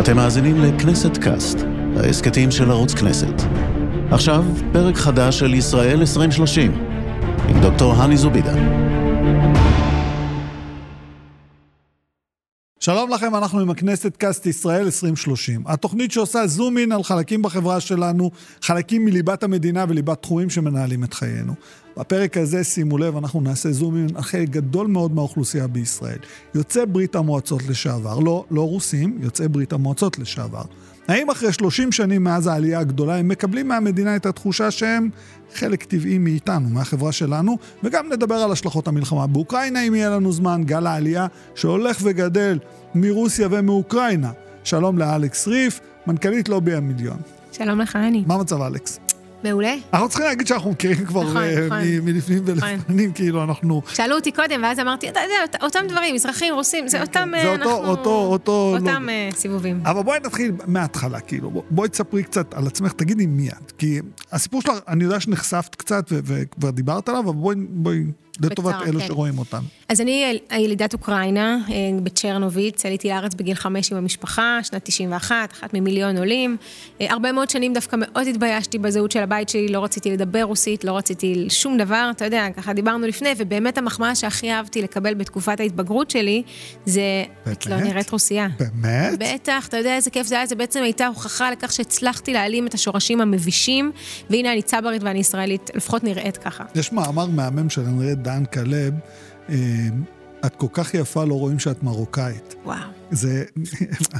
אתם מאזינים לכנסת קאסט, ההסכתים של ערוץ כנסת. עכשיו, פרק חדש של ישראל 2030, עם דוקטור הני זובידה. שלום לכם, אנחנו עם הכנסת קאסט ישראל 2030. התוכנית שעושה zoom in על חלקים בחברה שלנו, חלקים מליבת המדינה וליבת תחומים שמנהלים את חיינו. בפרק הזה, שימו לב, אנחנו נעשה zoom in על חלק גדול מאוד מהאוכלוסייה בישראל. יוצאי ברית המועצות לשעבר, לא, לא רוסים, יוצאי ברית המועצות לשעבר. האם אחרי 30 שנים מאז העלייה הגדולה הם מקבלים מהמדינה את התחושה שהם חלק טבעי מאיתנו, מהחברה שלנו, וגם נדבר על השלכות המלחמה באוקראינה אם יהיה לנו זמן, גל העלייה שהולך וגדל מרוסיה ומאוקראינה. שלום לאלכס ריף, מנכ"לית לובי המיליון. שלום לך, אני. מה מצב אלכס? מעולה. אנחנו צריכים להגיד שאנחנו מכירים כבר נכון, אה, נכון. מלפנים ולפנים, כאילו אנחנו... שאלו אותי קודם, ואז אמרתי, אתה יודע, אות- אותם דברים, מזרחים, רוסים, זה אותם, כן, זה אה, אותו- אנחנו... אותו- אותו- אותם לא- אה, סיבובים. אבל בואי נתחיל מההתחלה, כאילו, בוא- בואי תספרי קצת על עצמך, תגידי מי את. כי הסיפור שלך, אני יודע שנחשפת קצת וכבר דיברת עליו, אבל בואי, בואי, לטובת בקצרה, אלו כן. שרואים אותנו. אז אני יל- ילידת אוקראינה, אה, בצ'רנוביץ, עליתי לארץ בגיל חמש עם המשפחה, שנת 91, אחת ממיליון עולים. אה, הרבה מאוד שנים דווקא מאוד התביישתי בזהות של הבית שלי, לא רציתי לדבר רוסית, לא רציתי שום דבר, אתה יודע, ככה דיברנו לפני, ובאמת המחמאה שהכי אהבתי לקבל בתקופת ההתבגרות שלי, זה, את לא באמת? נראית רוסייה. באמת? בטח, אתה יודע איזה כיף זה היה, זה בעצם הייתה הוכחה לכך שהצלחתי להעלים את השורשים המבישים, והנה אני צברית ואני ישראלית, לפחות נראית ככה. יש מאמר מהמם של הנראה דן כלב, אה, את כל כך יפה, לא רואים שאת מרוקאית. וואו. זה...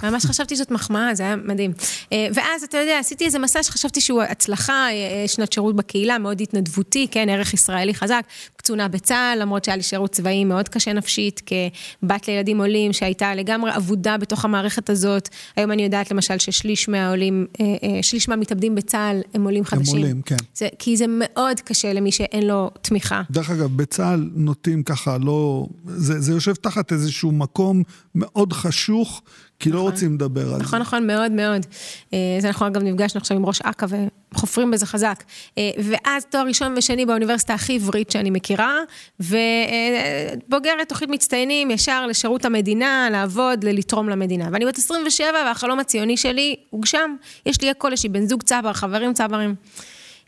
ממש חשבתי שזאת מחמאה, זה היה מדהים. אה, ואז, אתה יודע, עשיתי איזה מסע שחשבתי שהוא הצלחה, אה, שנת שירות בקהילה, מאוד התנדבותי, כן, ערך ישראלי חזק, קצונה בצה"ל, למרות שהיה לי שירות צבאי מאוד קשה נפשית, כבת לילדים עולים, שהייתה לגמרי אבודה בתוך המערכת הזאת. היום אני יודעת, למשל, ששליש מהעולים, אה, אה, שליש מהמתאבדים בצה"ל הם עולים חדשים. עולים, כן. זה, כי זה מאוד קשה למי שאין לו תמיכה. דרך אגב, בצה"ל נוטים ככה, לא... זה, זה יושב תחת איזשהו מקום מאוד חשוך, כי לא רוצים לדבר על נכון, זה. נכון, מאוד מאוד. אה, אז אנחנו אגב נפגשנו עכשיו עם ראש אכ"א וחופרים בזה חזק. אה, ואז תואר ראשון ושני באוניברסיטה הכי עברית שאני מכירה, ובוגרת תוכנית מצטיינים ישר לשירות המדינה, לעבוד, לתרום למדינה. ואני בת 27 והחלום הציוני שלי הוגשם. יש לי הכל, יש לי בן זוג צבר, חברים צברים.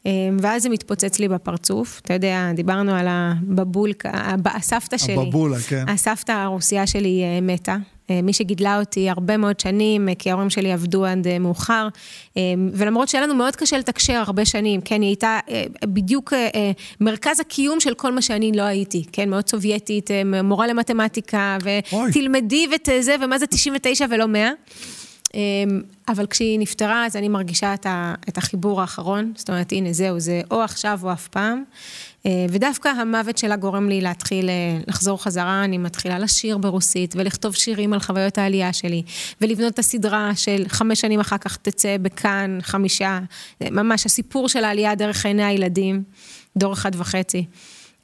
אה, ואז זה מתפוצץ לי בפרצוף. אתה יודע, דיברנו על הבבולקה, הסבתא שלי. הבבולה, כן. הסבתא הרוסיה שלי אה, מתה. אה, מי שגידלה אותי הרבה מאוד שנים, אה, כי ההורים שלי עבדו עד אה, מאוחר, ולמרות שהיה לנו מאוד קשה לתקשר הרבה שנים, כן, היא הייתה בדיוק מרכז הקיום של כל מה שאני לא הייתי, כן, מאוד סובייטית, מורה למתמטיקה. ותלמדי וזה, ומה זה 99 ולא 100. אמ, אבל כשהיא נפטרה, אז אני מרגישה את, ה, את החיבור האחרון, זאת אומרת, הנה, זהו, זה או עכשיו או אף פעם. אה, ודווקא המוות שלה גורם לי להתחיל אה, לחזור חזרה, אני מתחילה לשיר ברוסית, ולכתוב שירים על חוויות העלייה שלי, ולבנות את הסדרה של חמש שנים אחר כך תצא בכאן, חמישה, ממש הסיפור של העלייה דרך עיני הילדים, דור אחד וחצי.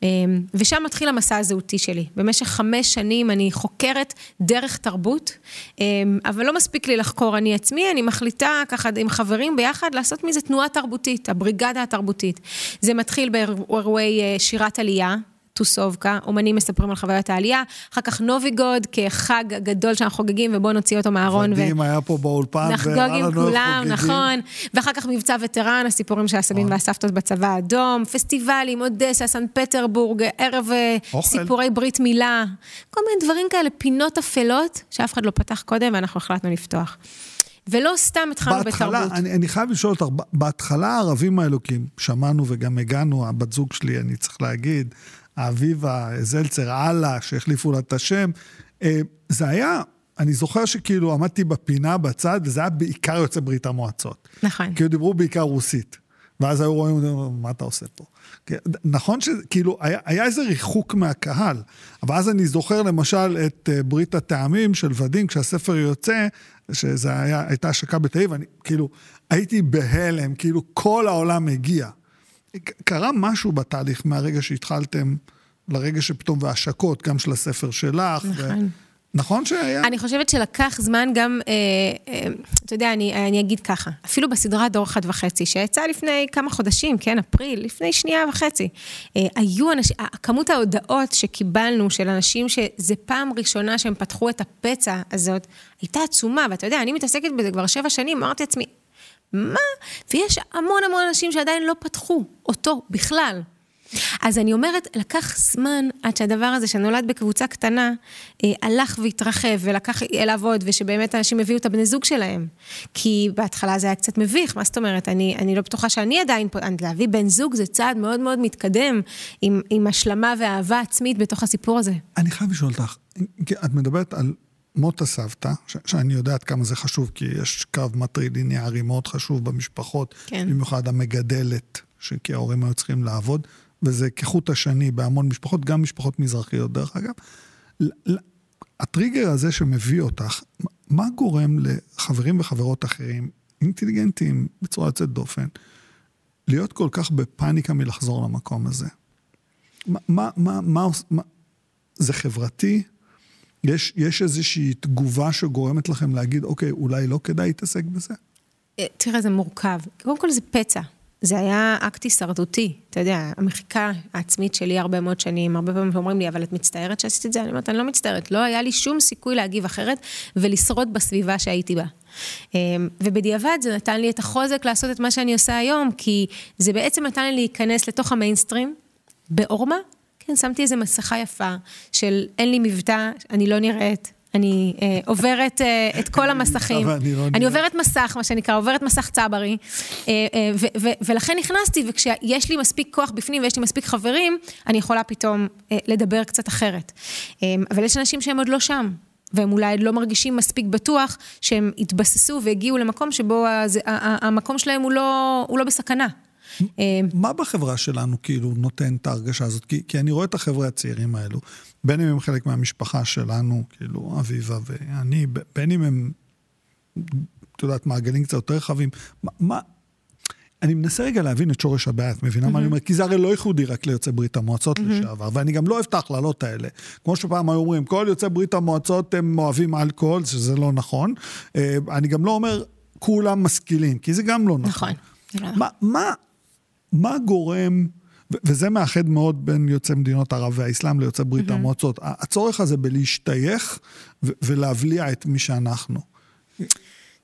אמ, ושם מתחיל המסע הזהותי שלי. במשך חמש שנים אני חוקרת דרך תרבות, אמ, אבל לא מספיק לי לחקור אני עצמי, אני מחליטה ככה עם חברים ביחד לעשות מזה תנועה תרבותית, הבריגדה התרבותית. זה מתחיל באירועי אה, שירת עלייה. טוסובקה, אומנים מספרים על חוויות העלייה, אחר כך נוביגוד כחג גדול שאנחנו חוגגים ובואו נוציא אותו מהארון. ו- ודים היה פה באולפן, נחגוג עם איך כולם. נכון. ואחר כך מבצע וטרן, הסיפורים של הסבים והסבתות בצבא האדום, פסטיבלים, אודסה, סן פטרבורג, ערב אה, אוכל. סיפורי ברית מילה, כל מיני דברים כאלה, פינות אפלות, שאף אחד לא פתח קודם ואנחנו החלטנו לפתוח. ולא סתם התחלנו בהתחלה, בתרבות. אני, אני חייב לשאול אותך, בהתחלה הערבים האלו, כי שמענו וגם הגענו, הבת זוג שלי, אני צריך להגיד, האביבה, זלצר, אללה, שהחליפו לה את השם, אה, זה היה, אני זוכר שכאילו עמדתי בפינה בצד, וזה היה בעיקר יוצאי ברית המועצות. נכון. כאילו דיברו בעיקר רוסית. ואז היו רואים, מה אתה עושה פה? נכון שכאילו, היה, היה איזה ריחוק מהקהל, אבל אז אני זוכר למשל את אה, ברית הטעמים של ודים, כשהספר יוצא, היה, הייתה השקה בתל אביב, אני כאילו, הייתי בהלם, כאילו כל העולם הגיע. קרה משהו בתהליך מהרגע שהתחלתם לרגע שפתאום, והשקות, גם של הספר שלך. נכון. נכון שהיה? אני חושבת שלקח זמן גם, אה, אה, אתה יודע, אני, אני אגיד ככה, אפילו בסדרה דור אחד וחצי, שיצאה לפני כמה חודשים, כן, אפריל, לפני שנייה וחצי, אה, היו אנשים, כמות ההודעות שקיבלנו של אנשים שזה פעם ראשונה שהם פתחו את הפצע הזאת, הייתה עצומה, ואתה יודע, אני מתעסקת בזה כבר שבע שנים, אמרתי לעצמי, מה? ויש המון המון אנשים שעדיין לא פתחו אותו בכלל. אז אני אומרת, לקח זמן עד שהדבר הזה שנולד בקבוצה קטנה, אה, הלך והתרחב ולקח אליו עוד, ושבאמת אנשים הביאו את הבני זוג שלהם. כי בהתחלה זה היה קצת מביך, מה זאת אומרת? אני, אני לא בטוחה שאני עדיין פה, להביא בן זוג זה צעד מאוד מאוד מתקדם, עם, עם השלמה ואהבה עצמית בתוך הסיפור הזה. אני חייב לשאול אותך, את מדברת על מות הסבתא, ש- שאני יודעת כמה זה חשוב, כי יש קו מטריליניארי מאוד חשוב במשפחות, כן. במיוחד המגדלת, כי ההורים היו צריכים לעבוד. וזה כחוט השני בהמון משפחות, גם משפחות מזרחיות דרך אגב. הטריגר הזה שמביא אותך, מה גורם לחברים וחברות אחרים, אינטליגנטים בצורה יוצאת דופן, להיות כל כך בפאניקה מלחזור למקום הזה? מה, מה, מה, מה, מה זה חברתי? יש, יש איזושהי תגובה שגורמת לכם להגיד, אוקיי, אולי לא כדאי להתעסק בזה? אה, תראה, זה מורכב. קודם כל זה פצע. זה היה אקט הישרדותי, אתה יודע, המחיקה העצמית שלי הרבה מאוד שנים, הרבה פעמים אומרים לי, אבל את מצטערת שעשית את זה? אני אומרת, אני לא מצטערת, לא היה לי שום סיכוי להגיב אחרת ולשרוד בסביבה שהייתי בה. אמ, ובדיעבד זה נתן לי את החוזק לעשות את מה שאני עושה היום, כי זה בעצם נתן לי להיכנס לתוך המיינסטרים, בעורמה, כן, שמתי איזו מסכה יפה של אין לי מבטא, אני לא נראית, אני אה, עוברת אה, את כל המסכים. אני, לא אני עוברת מסך, מה שנקרא, עוברת מסך צברי, אה, אה, ו, ו, ולכן נכנסתי, וכשיש לי מספיק כוח בפנים ויש לי מספיק חברים, אני יכולה פתאום אה, לדבר קצת אחרת. אה, אבל יש אנשים שהם עוד לא שם. והם אולי לא מרגישים מספיק בטוח שהם התבססו והגיעו למקום שבו המקום שלהם הוא לא, הוא לא בסכנה. אה, מה בחברה שלנו כאילו נותן את ההרגשה הזאת? כי, כי אני רואה את החבר'ה הצעירים האלו, בין אם הם חלק מהמשפחה שלנו, כאילו אביבה ואני, בין אם הם, את יודעת, מעגלים קצת יותר רחבים. מה, מה, אני מנסה רגע להבין את שורש הבעיה, את מבינה mm-hmm. מה אני אומר? כי זה הרי לא ייחודי רק ליוצאי ברית המועצות mm-hmm. לשעבר, ואני גם לא אוהב את ההכללות האלה. כמו שפעם היו אומרים, כל יוצאי ברית המועצות הם אוהבים אלכוהול, שזה לא נכון. אה, אני גם לא אומר, כולם משכילים, כי זה גם לא נכון. נכון. מה, מה, מה גורם, וזה מאחד מאוד בין יוצאי מדינות ערב והאסלאם ליוצאי ברית mm-hmm. המועצות, הצורך הזה בלהשתייך ולהבליע את מי שאנחנו.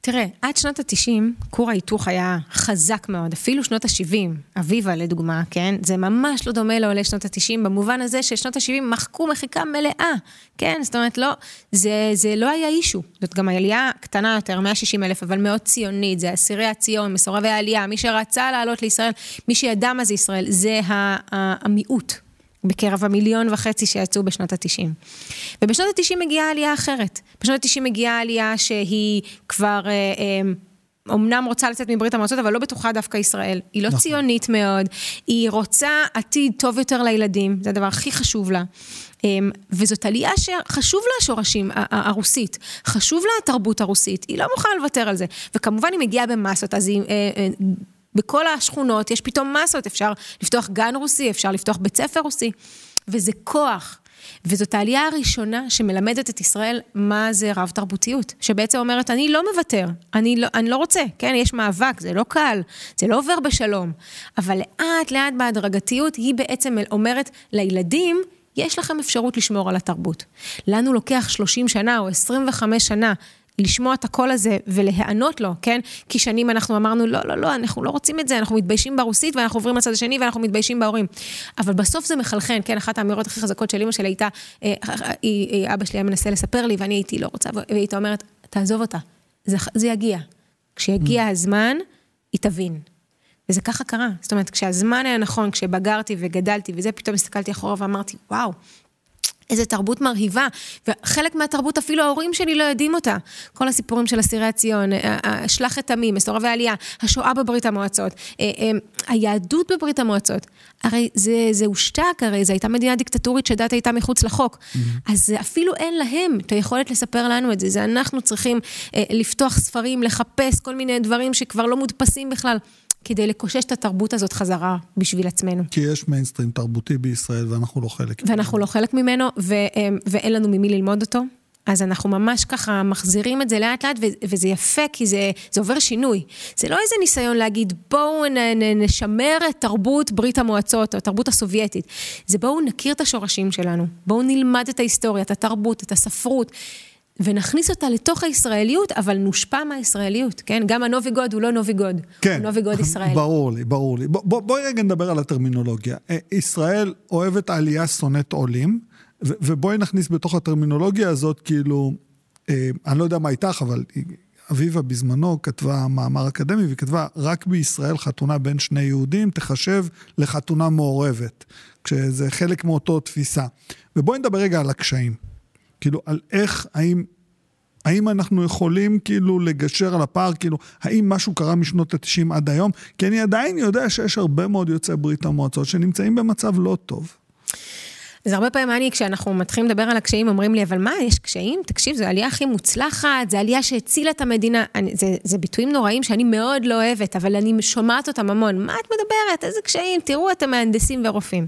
תראה, עד שנות ה-90, כור ההיתוך היה חזק מאוד, אפילו שנות ה-70, אביבה לדוגמה, כן? זה ממש לא דומה לעולי שנות ה-90, במובן הזה ששנות ה-70 מחקו מחיקה מלאה, כן? זאת אומרת, לא, זה, זה לא היה אישו. זאת גם עלייה קטנה יותר, 160 אלף, אבל מאוד ציונית, זה אסירי הציון, מסורבי העלייה, מי שרצה לעלות לישראל, מי שידע מה זה ישראל, זה המיעוט, בקרב המיליון וחצי שיצאו בשנות ה-90. ובשנות ה-90 מגיעה עלייה אחרת. בשנות ה-90 מגיעה עלייה שהיא כבר... אה, אה, אמנם רוצה לצאת מברית המועצות, אבל לא בטוחה דווקא ישראל. היא לא נכון. ציונית מאוד, היא רוצה עתיד טוב יותר לילדים, זה הדבר הכי חשוב לה. אמ, וזאת עלייה שחשוב לה השורשים הרוסית, חשוב לה התרבות הרוסית, היא לא מוכנה לוותר על זה. וכמובן היא מגיעה במסות, אז היא... בכל השכונות יש פתאום מסות, אפשר לפתוח גן רוסי, אפשר לפתוח בית ספר רוסי, וזה כוח. וזאת העלייה הראשונה שמלמדת את ישראל מה זה רב תרבותיות, שבעצם אומרת, אני לא מוותר, אני לא, אני לא רוצה, כן, יש מאבק, זה לא קל, זה לא עובר בשלום, אבל לאט לאט בהדרגתיות היא בעצם אומרת לילדים, יש לכם אפשרות לשמור על התרבות. לנו לוקח 30 שנה או 25 שנה לשמוע את הקול הזה ולהיענות לו, כן? כי שנים אנחנו אמרנו, לא, לא, לא, אנחנו לא רוצים את זה, אנחנו מתביישים ברוסית ואנחנו עוברים לצד השני ואנחנו מתביישים בהורים. אבל בסוף זה מחלחן, כן? אחת האמירות הכי חזקות של אימא שלי הייתה, אה, היא, אבא שלי היה מנסה לספר לי ואני הייתי לא רוצה, והיא הייתה אומרת, תעזוב אותה, זה, זה יגיע. כשיגיע mm. הזמן, היא תבין. וזה ככה קרה. זאת אומרת, כשהזמן היה נכון, כשבגרתי וגדלתי וזה, פתאום הסתכלתי אחורה ואמרתי, וואו, איזה תרבות מרהיבה, וחלק מהתרבות אפילו ההורים שלי לא יודעים אותה. כל הסיפורים של אסירי הציון, אה, אה, שלח את עמי, מסורבי העלייה, השואה בברית המועצות, אה, היהדות בברית המועצות. הרי זה, זה הושתק, הרי זו הייתה מדינה דיקטטורית שדת הייתה מחוץ לחוק. Mm-hmm. אז אפילו אין להם את היכולת לספר לנו את זה, זה אנחנו צריכים לפתוח ספרים, לחפש כל מיני דברים שכבר לא מודפסים בכלל. כדי לקושש את התרבות הזאת חזרה בשביל עצמנו. כי יש מיינסטרים תרבותי בישראל ואנחנו לא חלק ממנו. ואנחנו לא חלק ממנו, ו- אמ, ואין לנו ממי ללמוד אותו. אז אנחנו ממש ככה מחזירים את זה לאט לאט, וזה יפה, כי זה, זה עובר שינוי. זה לא איזה ניסיון להגיד, בואו נ, נ, נשמר את תרבות ברית המועצות, או התרבות הסובייטית. זה בואו נכיר את השורשים שלנו, בואו נלמד את ההיסטוריה, את התרבות, את הספרות. ונכניס אותה לתוך הישראליות, אבל נושפע מהישראליות, כן? גם הנובי-גוד הוא לא נובי-גוד, כן, הוא נובי-גוד ישראל. ברור לי, ברור לי. בוא, בואי רגע נדבר על הטרמינולוגיה. אה, ישראל אוהבת העלייה שונאת עולים, ובואי נכניס בתוך הטרמינולוגיה הזאת, כאילו, אה, אני לא יודע מה איתך, אבל אביבה בזמנו כתבה מאמר אקדמי, והיא כתבה, רק בישראל חתונה בין שני יהודים תחשב לחתונה מעורבת, כשזה חלק מאותו תפיסה. ובואי נדבר רגע על הקשיים. כאילו, על איך, האם, האם אנחנו יכולים כאילו לגשר על הפער, כאילו, האם משהו קרה משנות ה-90 עד היום? כי אני עדיין יודע שיש הרבה מאוד יוצאי ברית המועצות שנמצאים במצב לא טוב. אז הרבה פעמים אני, כשאנחנו מתחילים לדבר על הקשיים, אומרים לי, אבל מה, יש קשיים? תקשיב, זו העלייה הכי מוצלחת, זו עלייה שהצילה את המדינה. אני, זה, זה ביטויים נוראים שאני מאוד לא אוהבת, אבל אני שומעת אותם המון. מה את מדברת? איזה קשיים? תראו, אתם מהנדסים ורופאים.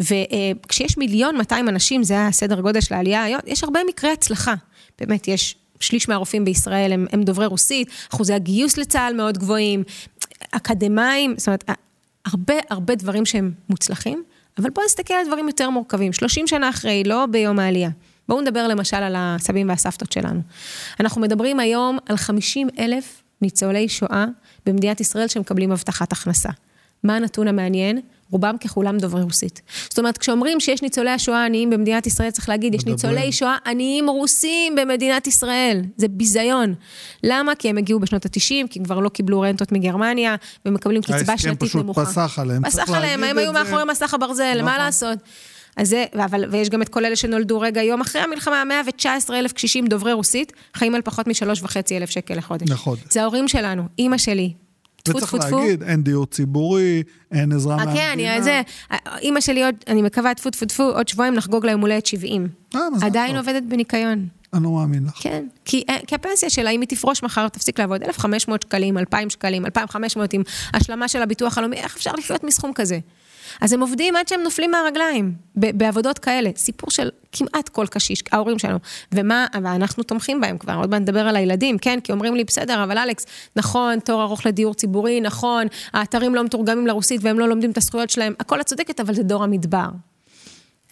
וכשיש מיליון 200 אנשים, זה הסדר גודל של העלייה היום, יש הרבה מקרי הצלחה. באמת, יש שליש מהרופאים בישראל הם, הם דוברי רוסית, אחוזי הגיוס לצה"ל מאוד גבוהים, אקדמאים, זאת אומרת, הרבה הרבה דברים שהם מוצלחים. אבל בואו נסתכל על דברים יותר מורכבים, 30 שנה אחרי, לא ביום העלייה. בואו נדבר למשל על הסבים והסבתות שלנו. אנחנו מדברים היום על 50 אלף ניצולי שואה במדינת ישראל שמקבלים הבטחת הכנסה. מה הנתון המעניין? רובם ככולם דוברי רוסית. זאת אומרת, כשאומרים שיש ניצולי השואה עניים במדינת ישראל, צריך להגיד, יש ניצולי שואה עניים רוסים במדינת ישראל. זה ביזיון. למה? כי הם הגיעו בשנות ה-90, כי כבר לא קיבלו רנטות מגרמניה, ומקבלים קצבה שנתית נמוכה. ההסכם פשוט פסח עליהם. פסח עליהם, הם היו מאחורי מסך הברזל, נכון. מה לעשות? אז זה, אבל, ויש גם את כל אלה שנולדו רגע יום אחרי המלחמה, 119 אלף קשישים דוברי רוסית, חיים על פחות משלוש וחצי אלף שקל לחודש. לחודש. זה ההורים שלנו, אימא שלי, טפו טפו טפו. וצריך להגיד, אין דיור ציבורי, אין עזרה מהמדינה. כן, אני, זה, אימא שלי עוד, אני מקווה, טפו טפו טפו, עוד שבועיים נחגוג לה יום הולדת 70. אה, עדיין עובדת בניקיון. אני לא מאמין לך. כן, כי, אה, כי הפנסיה שלה, אם היא תפרוש מחר, תפסיק לעבוד 1,500 שקלים, 2,000 שקלים, 2,500 עם השלמה של הביטוח הלאומי, איך אפשר לחיות מסכום כזה? אז הם עובדים עד שהם נופלים מהרגליים, בעבודות כאלה. סיפור של כמעט כל קשיש, ההורים שלנו. ומה, ואנחנו תומכים בהם כבר, עוד מעט נדבר על הילדים, כן? כי אומרים לי, בסדר, אבל אלכס, נכון, תור ארוך לדיור ציבורי, נכון, האתרים לא מתורגמים לרוסית והם לא לומדים את הזכויות שלהם, הכל את צודקת, אבל זה דור המדבר.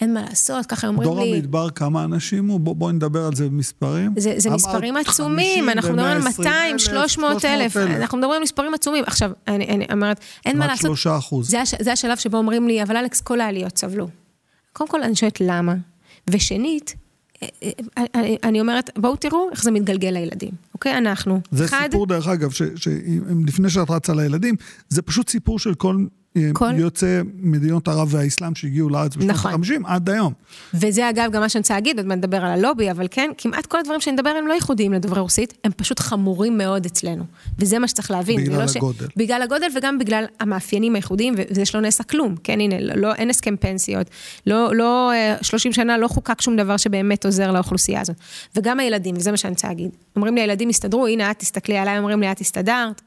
אין מה לעשות, ככה אומרים דור לי... דור המדבר, כמה אנשים הוא? בואי בוא נדבר על זה במספרים. זה, זה מספרים עצומים, אנחנו מדברים על 200, 300 אלף, אנחנו מדברים על מספרים עצומים. עכשיו, אני, אני אומרת, אין מה לעשות... שלושה אחוז. זה, זה השלב שבו אומרים לי, אבל אלכס, כל העליות סבלו. קודם כל, אני שואלת למה, ושנית, אה, אה, אה, אני אומרת, בואו תראו איך זה מתגלגל לילדים, אוקיי? אנחנו. זה אחד... סיפור, דרך אגב, שלפני שאת רצה לילדים, זה פשוט סיפור של כל כל... יוצאי מדינות ערב והאסלאם שהגיעו לארץ בשנות נכון. ה-50 עד היום. וזה אגב גם מה שאני רוצה להגיד, עוד מעט נדבר על הלובי, אבל כן, כמעט כל הדברים שאני מדבר עליהם לא ייחודיים לדוברי רוסית, הם פשוט חמורים מאוד אצלנו. וזה מה שצריך להבין. בגלל הגודל. ש... בגלל הגודל וגם בגלל המאפיינים הייחודיים, וזה שלא נעשה כלום. כן, הנה, לא, אין הסכם פנסיות, לא, לא, 30 אה, שנה לא חוקק שום דבר שבאמת עוזר לאוכלוסייה הזאת. וגם הילדים, וזה מה שאני רוצה להגיד. אומרים לי, הילדים הסתדרו, הנה את תסתכלי עליי, אומרים לי, את הסתדרת.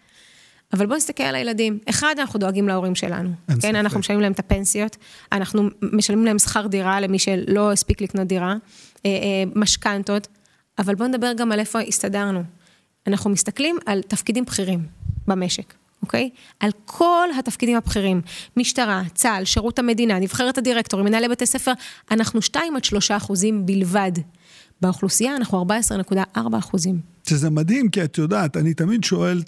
אבל בואו נסתכל על הילדים. אחד, אנחנו דואגים להורים שלנו. כן, ספק. אנחנו משלמים להם את הפנסיות, אנחנו משלמים להם שכר דירה למי שלא הספיק לקנות דירה, אה, אה, משכנתות, אבל בואו נדבר גם על איפה הסתדרנו. אנחנו מסתכלים על תפקידים בכירים במשק. אוקיי? על כל התפקידים הבכירים, משטרה, צה"ל, שירות המדינה, נבחרת הדירקטורים, מנהלי בתי ספר, אנחנו 2 עד 3 אחוזים בלבד. באוכלוסייה אנחנו 14.4 אחוזים. שזה מדהים, כי את יודעת, אני תמיד שואל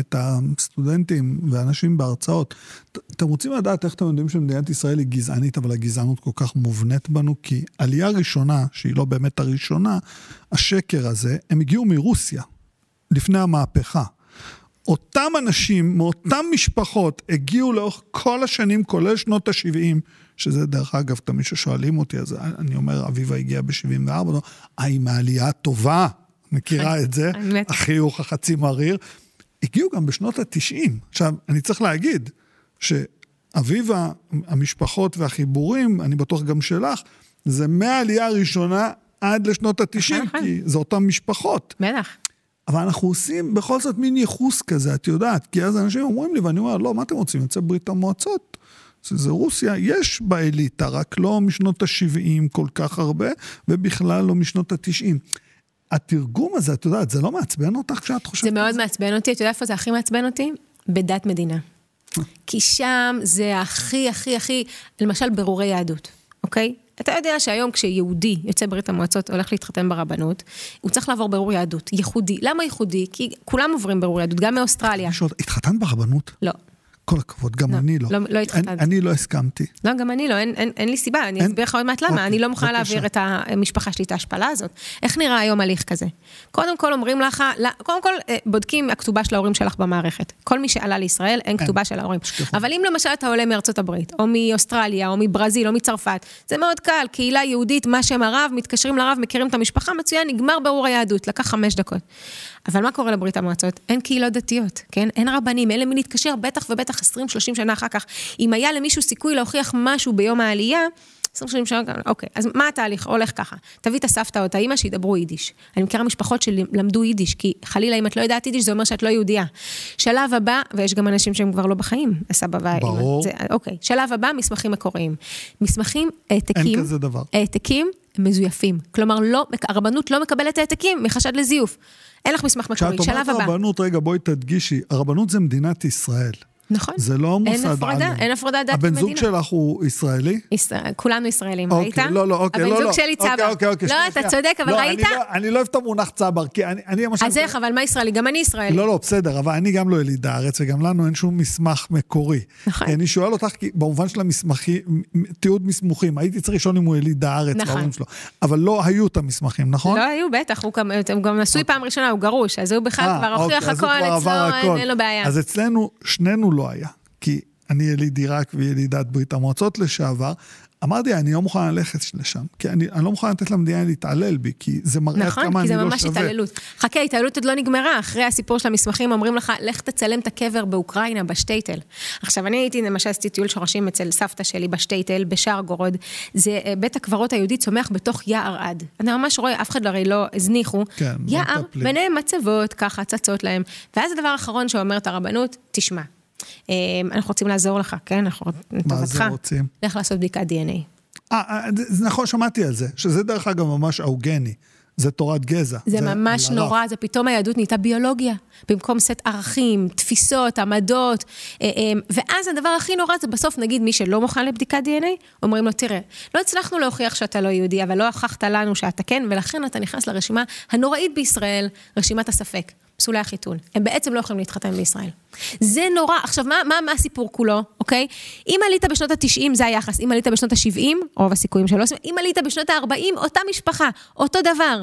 את, הסטודנטים ואנשים בהרצאות, אתם רוצים לדעת איך אתם יודעים שמדינת ישראל היא גזענית, אבל הגזענות כל כך מובנית בנו? כי עלייה ראשונה, שהיא לא באמת הראשונה, השקר הזה, הם הגיעו מרוסיה, לפני המהפכה. אותם אנשים מאותן משפחות הגיעו לאורך כל השנים, כולל שנות ה-70, שזה דרך אגב, תמיד ששואלים אותי, אז אני אומר, אביבה הגיעה ב-74, היא מהעלייה הטובה, מכירה את זה, החיוך החצי מריר. הגיעו גם בשנות ה-90. עכשיו, אני צריך להגיד שאביבה, המשפחות והחיבורים, אני בטוח גם שלך, זה מהעלייה הראשונה עד לשנות ה-90, כי זה אותן משפחות. בטח. אבל אנחנו עושים בכל זאת מין ייחוס כזה, את יודעת, כי אז אנשים אומרים לי, ואני אומר, לא, מה אתם רוצים, יוצא ברית המועצות? שזה רוסיה, יש באליטה, רק לא משנות ה-70 כל כך הרבה, ובכלל לא משנות ה-90. התרגום הזה, את יודעת, זה לא מעצבן אותך כשאת חושבת? זה מאוד מעצבן אותי, אתה יודע איפה זה הכי מעצבן אותי? בדת מדינה. כי שם זה הכי, הכי, הכי, למשל ברורי יהדות, אוקיי? אתה יודע שהיום כשיהודי יוצא ברית המועצות הולך להתחתן ברבנות, הוא צריך לעבור ברור יהדות, ייחודי. למה ייחודי? כי כולם עוברים ברור יהדות, גם מאוסטרליה. התחתנת ברבנות? לא. כל הכבוד, גם לא, אני לא. לא, לא התחתנתי. אני, אני לא הסכמתי. לא, גם אני לא, אין, אין, אין לי סיבה, אני אסביר לך עוד מעט למה, אוקיי, אני לא מוכנה בבקשה. להעביר את המשפחה שלי את ההשפלה הזאת. איך נראה היום הליך כזה? קודם כל אומרים לך, קודם כל אה, בודקים הכתובה של ההורים שלך במערכת. כל מי שעלה לישראל, אין אין כתובה של ההורים. שכחו. אבל אם למשל אתה עולה מארצות הברית, או מאוסטרליה, או מברזיל, או מצרפת, זה מאוד קל, קהילה יהודית, מה שם הרב, מתקשרים לרב, מכירים את המשפחה, מצוין, נגמר ברור היהדות, לקח חמש דקות. אבל מה קורה לברית המועצות? אין קהילות דתיות, כן? אין רבנים, אין למי להתקשר, בטח ובטח 20-30 שנה אחר כך. אם היה למישהו סיכוי להוכיח משהו ביום העלייה, 20 שנה, אוקיי, אז מה התהליך? הולך ככה, תביא את הסבתא או את האימא שידברו יידיש. אני מכירה משפחות שלמדו יידיש, כי חלילה אם את לא יודעת יידיש, זה אומר שאת לא יהודייה. שלב הבא, ויש גם אנשים שהם כבר לא בחיים, הסבא והאימא. ברור. זה, אוקיי, שלב הבא, מסמכים מקוריים. מסמכים, העתקים. אין כזה דבר. העתקים מזויפים. כלומר, לא, הרבנות לא מקבלת העתקים מחשד לזיוף. אין לך מסמך מקורי, שלב הבא. כשאת אומרת רבנות, רגע, בואי תדגישי, הרבנות זה מדינת ישראל. נכון. זה לא מוסד אין הפרדה, עלם. אין הפרדה דת הבן ומדינה. זוג שלך הוא ישראלי? ישראל, כולנו ישראלים, אוקיי, ראית? לא, לא, אוקיי, לא, לא. הבן זוג שלי צבר. אוקיי, אוקיי, אוקיי. לא, שנייה, אתה. צודק, אבל לא, ראית? אני לא, אני לא אוהב את המונח צבר, כי אני, אני למשל... אז איך, אבל מה ישראלי? גם אני ישראלי. לא, לא, בסדר, אבל אני גם לא יליד הארץ, וגם לנו אין שום מסמך מקורי. נכון. אני שואל אותך, כי במובן של המסמכים, תיעוד מסמוכים, הייתי צריך לשאול אם הוא יליד הארץ, נכון. שלו. אבל לא היו את המסמכים, נכון? לא היו, בטח, הוא גם- הוא גם נשוי פעם ראשונה, הוא גרוש, אז הוא בכלל אה, כבר הוכיח אוקיי, הכל, אצלו. אין לו בעיה. אז אצלנו, שנינו לא היה, כי אני יליד עיראק וילידת ברית המועצות לשעבר. אמרתי, אני לא מוכן ללכת לשם, כי אני, אני לא מוכן לתת למדינה להתעלל בי, כי זה מראה נכון, כמה כי זה אני לא ממש שווה. התעללות. חכה, ההתעללות עוד לא נגמרה, אחרי הסיפור של המסמכים אומרים לך, לך תצלם את הקבר באוקראינה, בשטייטל. עכשיו, אני הייתי, למשל, עשיתי טיול שורשים אצל סבתא שלי בשטייטל, בשער גורוד. זה אה, בית הקברות היהודי צומח בתוך יער עד. אתה ממש רואה, אף אחד הרי לא הזניחו. כן, לא יער. ביניהם מצבות, ככה, צצות להם. ואז הדבר האחרון שאומרת הרבנות, תשמע, אנחנו רוצים לעזור לך, כן? אנחנו מה זה לטובתך. רוצים? לך לעשות בדיקת DNA. אה, אה, זה- זה נכון, שמעתי על זה, שזה דרך אגב ממש אהוגני. זה תורת גזע. זה ממש על הרף. נורא, זה פתאום היהדות נהייתה ביולוגיה. במקום סט ערכים, תפיסות, עמדות. אה, אה, ואז הדבר הכי נורא זה בסוף, נגיד, מי שלא מוכן לבדיקת DNA, אומרים לו, תראה, לא הצלחנו להוכיח שאתה לא יהודי, אבל לא הוכחת לנו שאתה כן, ולכן אתה נכנס לרשימה הנוראית בישראל, רשימת הספק. פסולי החיתון. הם בעצם לא יכולים להתחתן בישראל. זה נורא. עכשיו, מה, מה, מה הסיפור כולו, אוקיי? אם עלית בשנות ה-90, זה היחס. אם עלית בשנות ה-70, רוב הסיכויים שלא עושים. אם עלית בשנות ה-40, אותה משפחה, אותו דבר.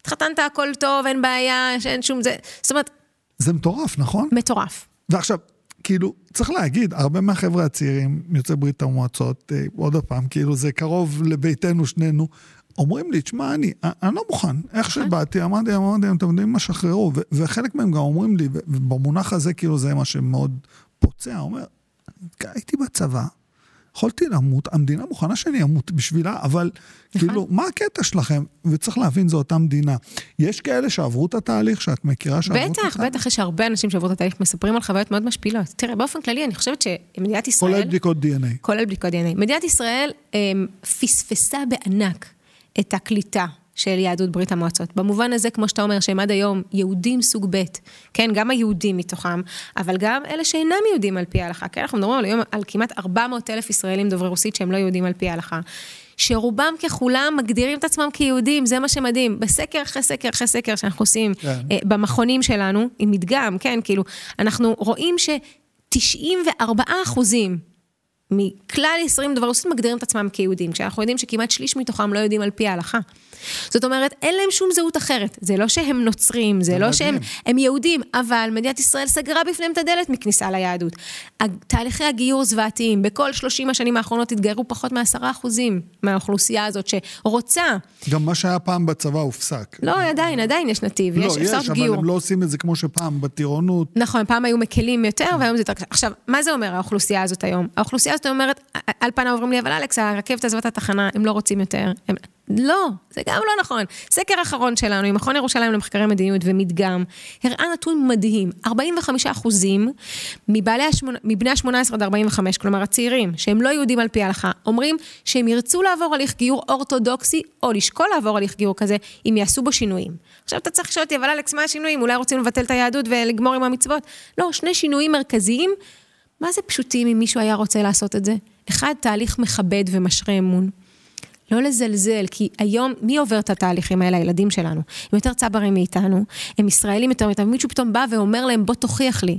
התחתנת, הכל טוב, אין בעיה, שאין שום זה. זאת אומרת, זה מטורף, נכון? מטורף. ועכשיו, כאילו, צריך להגיד, הרבה מהחבר'ה הצעירים, יוצאי ברית המועצות, אה, עוד פעם, כאילו זה קרוב לביתנו שנינו, אומרים לי, תשמע, אני, אני לא מוכן. איך שבאתי, אמרתי, אמרתי, אתם יודעים מה, שחררו. וחלק מהם גם אומרים לי, ובמונח הזה, כאילו, זה מה שמאוד פוצע, אומר, הייתי בצבא, יכולתי למות, המדינה מוכנה שאני אמות בשבילה, אבל נכון. כאילו, מה הקטע שלכם? וצריך להבין, זו אותה מדינה. יש כאלה שעברו את התהליך, שאת מכירה שעברו את התהליך? בטח, בטח, יש הרבה אנשים שעברו את התהליך, מספרים על חוויות מאוד משפילות. תראה, באופן כללי, אני חושבת שמדינת ישראל... כולל בדיקות DNA. כולל בדיקות DNA. מדינת ישראל הם, פספסה בענק את הקליטה של יהדות ברית המועצות. במובן הזה, כמו שאתה אומר, שהם עד היום יהודים סוג ב', כן, גם היהודים מתוכם, אבל גם אלה שאינם יהודים על פי ההלכה, כן, אנחנו מדברים על היום על כמעט 400 אלף ישראלים דוברי רוסית שהם לא יהודים על פי ההלכה. שרובם ככולם מגדירים את עצמם כיהודים, זה מה שמדהים. בסקר אחרי סקר אחרי סקר שאנחנו עושים כן. אה, במכונים שלנו, עם מדגם, כן, כאילו, אנחנו רואים ש-94 אחוזים מכלל ישראלים דוברי רוסית מגדירים את עצמם כיהודים, כשאנחנו יודעים שכמעט שליש מתוכם לא יודעים על פי ההלכה. זאת אומרת, אין להם שום זהות אחרת. זה לא שהם נוצרים, זה לא שהם. הם יהודים, אבל מדינת ישראל סגרה בפניהם את הדלת מכניסה ליהדות. תהליכי הגיור זוועתיים, בכל 30 השנים האחרונות התגיירו פחות מ-10 אחוזים מהאוכלוסייה הזאת שרוצה. גם מה שהיה פעם בצבא הופסק. לא, עדיין, עדיין יש נתיב, לא, יש יש, אפשר אבל גיור. הם לא עושים את זה כמו שפעם, בטירונות. נכון, פעם היו מקלים יותר, והיום זה יותר קשה. עכשיו, מה זה אומר האוכלוסייה הזאת היום? האוכלוסייה ואז אתה אומרת, על פניו אומרים לי, אבל אלכס, הרכבת עזבה את התחנה, הם לא רוצים יותר. הם... לא, זה גם לא נכון. סקר אחרון שלנו עם מכון ירושלים למחקרי מדיניות ומדגם, הראה נתון מדהים, 45 אחוזים מבעלי השמונ... מבני ה-18 עד 45, כלומר הצעירים, שהם לא יהודים על פי ההלכה, אומרים שהם ירצו לעבור הליך גיור אורתודוקסי, או לשקול לעבור הליך גיור כזה, אם יעשו בו שינויים. עכשיו אתה צריך לשאול אותי, אבל אלכס, מה השינויים? אולי רוצים לבטל את היהדות ולגמור עם המצוות? לא, שני שינויים מרכזיים. מה זה פשוטים אם מישהו היה רוצה לעשות את זה? אחד, תהליך מכבד ומשרה אמון. לא לזלזל, כי היום, מי עובר את התהליכים האלה? הילדים שלנו. הם יותר צברים מאיתנו, הם ישראלים יותר מאיתנו, מישהו פתאום בא ואומר להם, בוא תוכיח לי.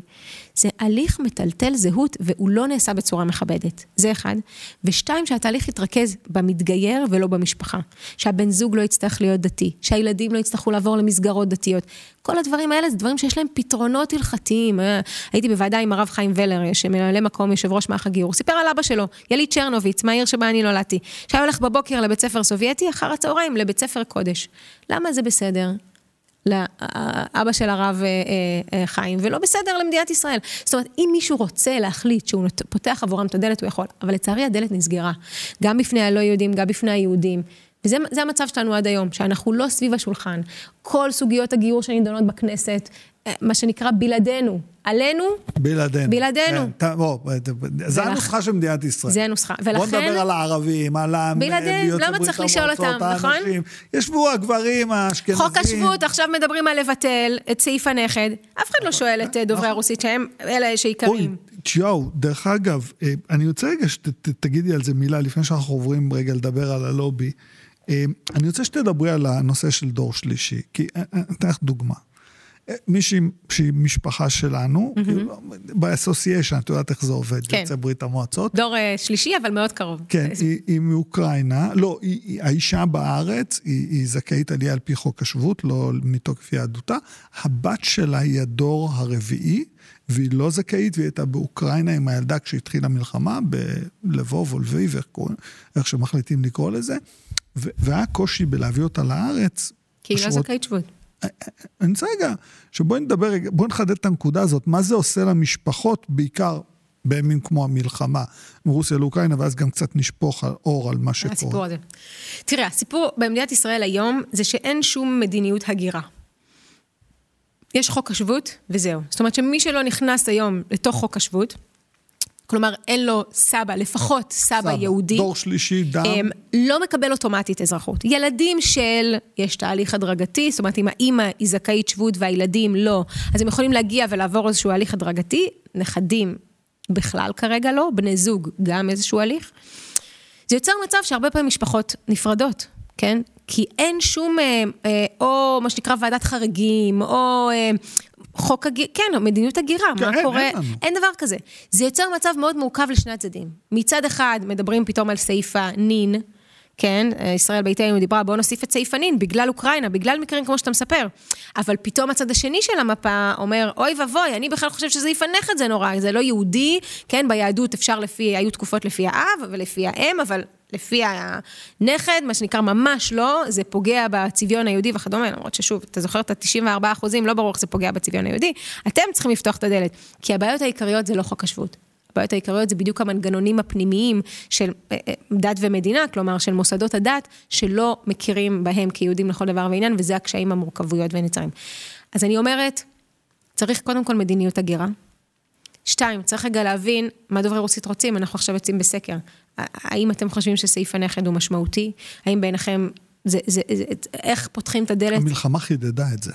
זה הליך מטלטל זהות, והוא לא נעשה בצורה מכבדת. זה אחד. ושתיים, שהתהליך יתרכז במתגייר ולא במשפחה. שהבן זוג לא יצטרך להיות דתי, שהילדים לא יצטרכו לעבור למסגרות דתיות. כל הדברים האלה זה דברים שיש להם פתרונות הלכתיים. אה, הייתי בוועדה עם הרב חיים ולר, שממלא מקום יושב ראש מערך הגיור, סיפר על אבא שלו, יליד צ'רנוביץ, מהעיר שבה אני נולדתי, שהיה הולך בבוקר לבית ספר סובייטי, אחר הצהריים לבית ספר קודש. למה זה בסדר? לאבא של הרב אה, אה, חיים, ולא בסדר למדינת ישראל. זאת אומרת, אם מישהו רוצה להחליט שהוא פותח עבורם את הדלת, הוא יכול. אבל לצערי הדלת נסגרה. גם בפני הלא יהודים, גם בפני היהודים. וזה המצב שלנו עד היום, שאנחנו לא סביב השולחן. כל סוגיות הגיור שנידונות בכנסת, מה שנקרא בלעדינו. עלינו, בלעדינו. בלעדינו. כן, בוא, זה הנוסחה של מדינת ישראל. זה הנוסחה, ולכן... בוא נדבר על הערבים, על בלעדינו, למה צריך לשאול אותם, נכון? ישבו הגברים האשכנזים. חוק השבות, עכשיו מדברים על לבטל את סעיף הנכד. אף אחד לא שואל את אה, דוברי נכון. הרוסית, שהם אלה שעיקריים. צ'יאו, דרך אגב, אה, אני רוצה רגע שתגידי על זה מילה, לפני שאנחנו עוברים רגע לדבר על הלובי. אני רוצה שתדברי על הנושא של דור שלישי, כי אני אתן לך דוגמה. מישהי שהיא משפחה שלנו, באסוסיישן, את יודעת איך זה עובד, כן. יוצא ברית המועצות. דור uh, שלישי, אבל מאוד קרוב. כן, היא, היא מאוקראינה, לא, היא, היא, האישה בארץ, היא, היא זכאית עלייה על פי חוק השבות, לא מתוקף יהדותה. הבת שלה היא הדור הרביעי, והיא לא זכאית, והיא הייתה באוקראינה עם הילדה כשהתחילה המלחמה, בלבוב או לביב, איך, איך שמחליטים לקרוא לזה, והיה קושי בלהביא אותה לארץ. כי היא לא זכאית שבות. אני רוצה רגע, שבואי נדבר, בואי נחדד את הנקודה הזאת, מה זה עושה למשפחות, בעיקר בימים כמו המלחמה מרוסיה לאוקראינה, ואז גם קצת נשפוך אור על מה שקורה. הסיפור הזה. תראה, הסיפור במדינת ישראל היום זה שאין שום מדיניות הגירה. יש חוק השבות, וזהו. זאת אומרת שמי שלא נכנס היום לתוך חוק השבות, כלומר אין לו סבא, לפחות סבא, סבא יהודי. דור שלישי, דם. הם, לא מקבל אוטומטית אזרחות. ילדים של, יש תהליך הדרגתי, זאת אומרת אם האימא היא זכאית שבות והילדים לא, אז הם יכולים להגיע ולעבור איזשהו הליך הדרגתי, נכדים בכלל כרגע לא, בני זוג גם איזשהו הליך. זה יוצר מצב שהרבה פעמים משפחות נפרדות, כן? כי אין שום, אה, אה, או מה שנקרא ועדת חריגים, או אה, חוק הגירה, כן, מדיניות הגירה, כן, מה אין, קורה, אין, אין דבר כזה. זה יוצר מצב מאוד מורכב לשני הצדדים. מצד אחד, מדברים פתאום על סעיף הנין, כן, ישראל ביתנו דיברה, בואו נוסיף את סעיף הנין, בגלל אוקראינה, בגלל מקרים כמו שאתה מספר. אבל פתאום הצד השני של המפה אומר, אוי ואבוי, אני בכלל חושב שזה יפנך את זה נורא, זה לא יהודי, כן, ביהדות אפשר לפי, היו תקופות לפי האב ולפי האם, אבל לפי הנכד, מה שנקרא ממש לא, זה פוגע בצביון היהודי וכדומה, למרות ששוב, אתה זוכר את ה-94 אחוזים, לא ברור איך זה פוגע בצביון היהודי, אתם צריכים לפתוח את הדלת, כי הבעיות העיקריות זה לא חוק השבות. הבעיות העיקריות זה בדיוק המנגנונים הפנימיים של אה, אה, דת ומדינה, כלומר של מוסדות הדת, שלא מכירים בהם כיהודים לכל דבר ועניין, וזה הקשיים, המורכבויות והנצרים. אז אני אומרת, צריך קודם כל מדיניות הגירה. שתיים, צריך רגע להבין מה דוברי רוסית רוצים, אנחנו עכשיו יוצאים בסקר. האם אתם חושבים שסעיף הנכד הוא משמעותי? האם בעיניכם, זה, זה, זה, איך פותחים את הדלת? המלחמה חידדה את זה.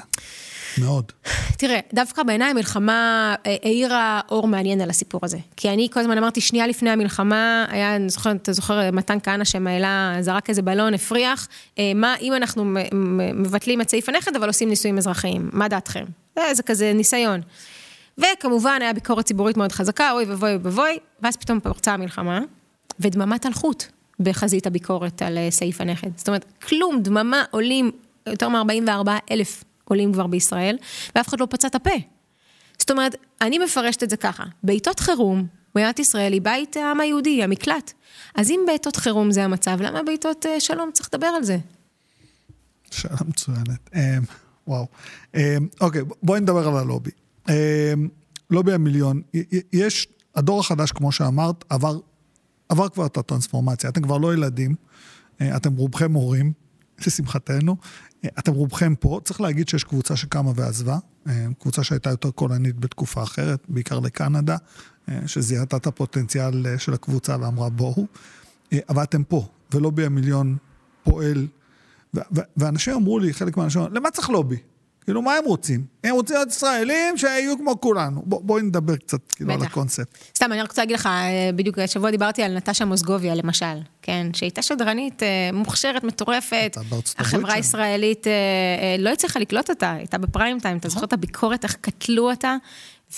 מאוד. תראה, דווקא בעיניי המלחמה אה, האירה אור מעניין על הסיפור הזה. כי אני כל הזמן אמרתי, שנייה לפני המלחמה, היה, אני זוכר, אתה זוכר, מתן כהנא שמעלה, זרק איזה בלון, הפריח, אה, מה אם אנחנו מבטלים את סעיף הנכד, אבל עושים נישואים אזרחיים? מה דעתכם? זה כזה ניסיון. וכמובן, היה ביקורת ציבורית מאוד חזקה, אוי ואבוי ואבוי, ואז פתאום פרצה המלחמה, ודממת אלחוט בחזית הביקורת על אה, סעיף הנכד. זאת אומרת, כלום, דממה עולים יותר מ-44 אלף עולים כבר בישראל, ואף אחד לא פצע את הפה. זאת אומרת, אני מפרשת את זה ככה, בעיתות חירום, מדינת ישראל היא בית העם היהודי, המקלט. אז אם בעיתות חירום זה המצב, למה בעיתות אה, שלום צריך לדבר על זה? שאלה מצוינת. Um, וואו. Um, אוקיי, בואי נדבר על הלובי. Um, לובי המיליון, יש, הדור החדש, כמו שאמרת, עבר עבר כבר את הטרנספורמציה, אתם כבר לא ילדים, אה, אתם רובכם הורים, לשמחתנו, אה, אתם רובכם פה, צריך להגיד שיש קבוצה שקמה ועזבה, אה, קבוצה שהייתה יותר קולנית בתקופה אחרת, בעיקר לקנדה, שזיהתה את הפוטנציאל של הקבוצה ואמרה בואו, אבל אתם פה, ולובי המיליון פועל, ואנשים אמרו לי, חלק מהאנשים, למה צריך לובי? כאילו, מה הם רוצים? הם רוצים להיות ישראלים שיהיו כמו כולנו. בוא, בואי נדבר קצת, כאילו, על הקונספט. סתם, אני רק רוצה להגיד לך, אה, בדיוק השבוע דיברתי על נטשה מוסגוביה, למשל, כן? שהייתה שדרנית אה, מוכשרת, מטורפת. החברה הישראלית אה, לא הצליחה לקלוט אותה, הייתה בפריים טיים, אתה זוכר את הביקורת, איך קטלו אותה,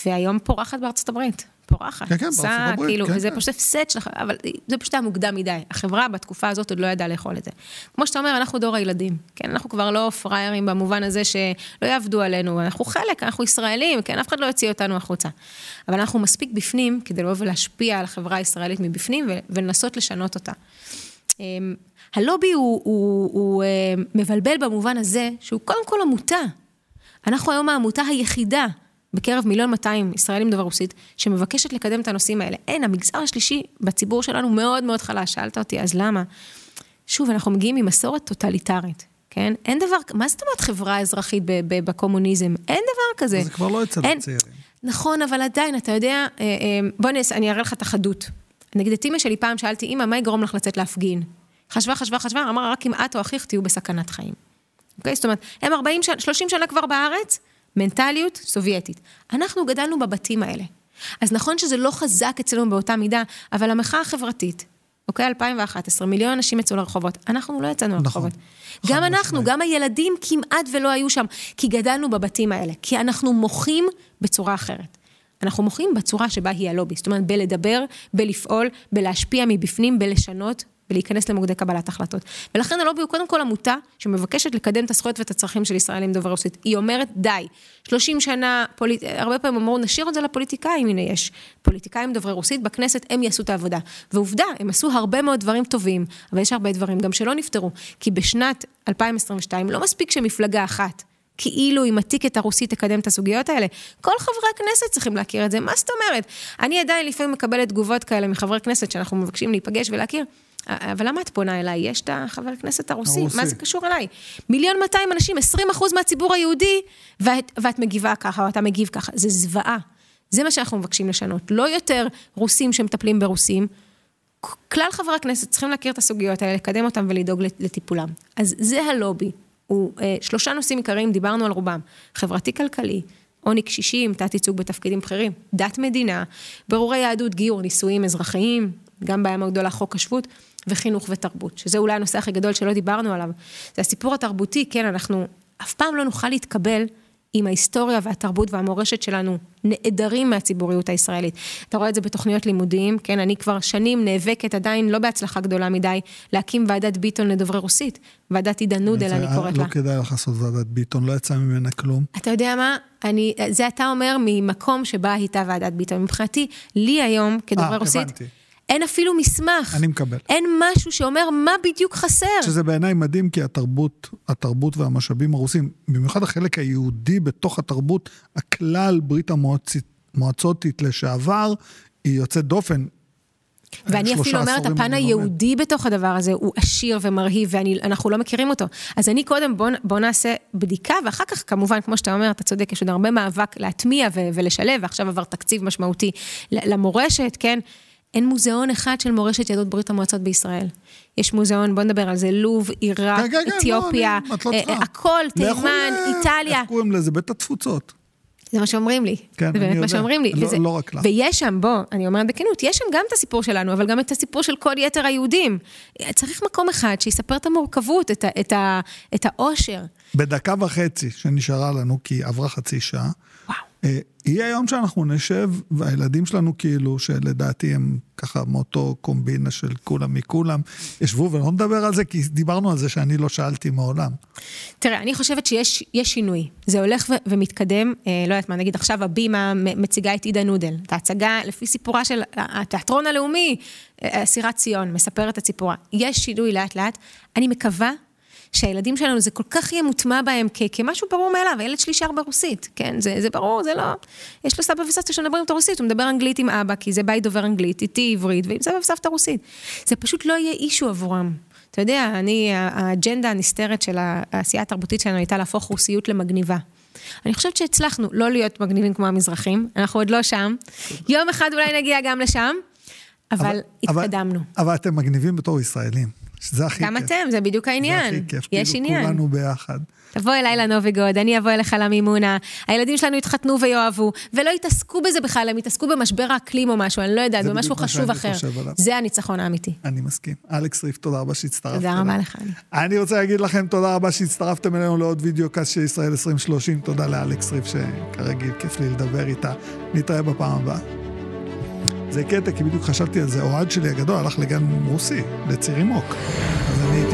והיום פורחת בארצות הברית. פורחת. כן, כן, בארצות הברית, כאילו, כן, וזה כן. פשוט הפסד שלך, אבל זה פשוט היה מוקדם מדי. החברה בתקופה הזאת עוד לא ידעה לאכול את זה. כמו שאתה אומר, אנחנו דור הילדים. כן, אנחנו כבר לא פראיירים במובן הזה שלא יעבדו עלינו, אנחנו חלק, אנחנו ישראלים, כן, אף אחד לא יוציא אותנו החוצה. אבל אנחנו מספיק בפנים כדי לבוא ולהשפיע על החברה הישראלית מבפנים ולנסות לשנות אותה. אמ, הלובי הוא, הוא, הוא אה, מבלבל במובן הזה שהוא קודם כל עמותה. אנחנו היום העמותה היחידה בקרב מיליון 200 ישראלים דובר רוסית, שמבקשת לקדם את הנושאים האלה. אין, המגזר השלישי בציבור שלנו מאוד מאוד חלש. שאלת אותי, אז למה? שוב, אנחנו מגיעים ממסורת טוטליטרית, כן? אין דבר, מה זאת אומרת חברה אזרחית בקומוניזם? אין דבר כזה. זה כבר לא אצל אין, הצעירים. נכון, אבל עדיין, אתה יודע, אה, אה, בוא נס, אני אראה לך את החדות. נגיד את אימא שלי פעם שאלתי, אימא, מה יגרום לך לצאת להפגין? חשבה, חשבה, חשבה, אמרה, רק אם את או אחיך תהיו בסכנת חיים. אוקיי? זאת אומרת, הם 40 שנה, 30 שנה כבר בארץ, מנטליות סובייטית. אנחנו גדלנו בבתים האלה. אז נכון שזה לא חזק אצלנו באותה מידה, אבל המחאה החברתית, אוקיי, 2011, מיליון אנשים יצאו לרחובות, אנחנו לא יצאנו נכון. לרחובות. גם אנחנו, משמעית. גם הילדים כמעט ולא היו שם, כי גדלנו בבתים האלה, כי אנחנו מוחים בצורה אחרת. אנחנו מוחים בצורה שבה היא הלובי, זאת אומרת, בלדבר, בלפעול, בלהשפיע מבפנים, בלשנות, ולהיכנס למוקדי קבלת החלטות. ולכן הלובי הוא קודם כל עמותה שמבקשת לקדם את הזכויות ואת הצרכים של ישראלים דובר רוסית. היא אומרת, די, 30 שנה, פוליט... הרבה פעמים אמרו, נשאיר את זה לפוליטיקאים, הנה יש פוליטיקאים דוברי רוסית, בכנסת הם יעשו את העבודה. ועובדה, הם עשו הרבה מאוד דברים טובים, אבל יש הרבה דברים גם שלא נפתרו. כי בשנת 2022 לא מספיק שמפלגה אחת כאילו עם הטיקט הרוסי תקדם את הסוגיות האלה. כל חברי הכנסת צריכים להכיר את זה, מה זאת אומרת? אני עדיין לפעמים מקבלת תגובות כאלה מחברי כנסת שאנחנו מבקשים להיפגש ולהכיר. אבל למה את פונה אליי? יש את החבר הכנסת הרוסי, הרוסי, מה זה קשור אליי? מיליון 200 אנשים, 20 אחוז מהציבור היהודי, ואת, ואת מגיבה ככה, או אתה מגיב ככה. זה זוועה. זה מה שאנחנו מבקשים לשנות. לא יותר רוסים שמטפלים ברוסים. כלל חברי הכנסת צריכים להכיר את הסוגיות האלה, לקדם אותם ולדאוג לטיפולם. אז זה הלובי. הוא אה, שלושה נושאים עיקריים, דיברנו על רובם. חברתי-כלכלי, עוני קשישים, תת-ייצוג בתפקידים בכירים, דת מדינה, ברורי יהדות, גיור, נישואים אזרחיים, גם בעיה מאוד גדולה, חוק השבות. וחינוך ותרבות, שזה אולי הנושא הכי גדול שלא דיברנו עליו. זה הסיפור התרבותי, כן, אנחנו אף פעם לא נוכל להתקבל אם ההיסטוריה והתרבות והמורשת שלנו נעדרים מהציבוריות הישראלית. אתה רואה את זה בתוכניות לימודים, כן, אני כבר שנים נאבקת, עדיין לא בהצלחה גדולה מדי, להקים ועדת ביטון לדוברי רוסית. ועדת עידן נודל, אני קוראת לא לה. לא כדאי לך לעשות ועדת ביטון, לא יצא ממנה כלום. אתה יודע מה? אני, זה אתה אומר ממקום שבה הייתה ועדת ביטון. מבחינתי, לי היום, כדוברי רוסית... הבנתי. אין אפילו מסמך. אני מקבל. אין משהו שאומר מה בדיוק חסר. שזה בעיניי מדהים, כי התרבות, התרבות והמשאבים הרוסים, במיוחד החלק היהודי בתוך התרבות, הכלל ברית המועצותית לשעבר, היא יוצאת דופן. ואני אפילו אומרת, הפן היהודי בתוך הדבר הזה הוא עשיר ומרהיב, ואנחנו לא מכירים אותו. אז אני קודם, בוא, בוא נעשה בדיקה, ואחר כך, כמובן, כמו שאתה אומר, אתה צודק, יש עוד הרבה מאבק להטמיע ולשלב, ועכשיו עבר תקציב משמעותי למורשת, כן? אין מוזיאון אחד של מורשת יהדות ברית המועצות בישראל. יש מוזיאון, בוא נדבר על זה, לוב, עיראק, כן, כן, כן, אתיופיה, לא, אה, אה, הכל, תימן, איטליה. איך קוראים לזה? בית התפוצות. זה מה שאומרים לי. כן, זה באמת מה שאומרים לי. לא, וזה, לא רק לך. ויש שם, בוא, אני אומרת בכנות, יש שם גם את הסיפור שלנו, אבל גם את הסיפור של כל יתר היהודים. צריך מקום אחד שיספר את המורכבות, את, ה, את, ה, את העושר. בדקה וחצי שנשארה לנו, כי עברה חצי שעה, יהיה יום שאנחנו נשב, והילדים שלנו כאילו, שלדעתי הם ככה מאותו קומבינה של כולם מכולם, ישבו ולא נדבר על זה, כי דיברנו על זה שאני לא שאלתי מעולם. תראה, אני חושבת שיש שינוי. זה הולך ומתקדם, אה, לא יודעת מה, נגיד עכשיו הבימה מציגה את עידה נודל, את ההצגה לפי סיפורה של התיאטרון הלאומי, אסירת ציון, מספרת את סיפורה. יש שינוי לאט לאט. אני מקווה שהילדים שלנו, זה כל כך יהיה מוטמע בהם כ- כמשהו ברור מאליו, הילד שלי שר ברוסית, כן, זה, זה ברור, זה לא... יש לו סבא וסבתא שמדברים את הרוסית, הוא מדבר אנגלית עם אבא, כי זה בית דובר אנגלית, איתי עברית, ועם סבא וסבתא רוסית. זה פשוט לא יהיה אישו עבורם. אתה יודע, אני, האג'נדה הנסתרת של העשייה התרבותית שלנו הייתה להפוך רוסיות למגניבה. אני חושבת שהצלחנו לא להיות מגניבים כמו המזרחים, אנחנו עוד לא שם. יום אחד אולי נגיע גם לשם, אבל, אבל התקדמנו. אבל, אבל אתם מגניבים בתור ישראלים, שזה הכי גם כיף. גם אתם, זה בדיוק העניין. זה הכי כיף, יש כאילו עניין. כולנו ביחד. תבוא אליי לנוביגוד, אני אבוא אליך למימונה, הילדים שלנו יתחתנו ויאהבו, ולא יתעסקו בזה בכלל, הם יתעסקו במשבר האקלים או משהו, אני לא יודעת, במשהו חשוב אחר. זה הניצחון האמיתי. אני מסכים. אלכס ריף, תודה רבה שהצטרפת. תודה רבה לך. אני רוצה להגיד לכם תודה רבה שהצטרפתם אלינו לעוד וידאו קאסט של ישראל 2030. תודה לאלכס ריף, שכרגיל כיף לי לדבר איתה. נתראה בפעם הבאה. זה קטע, כי בדיוק חשבתי על זה, אוהד שלי הגדול הלך לגן רוסי, לצירימוק. אז אני הייתי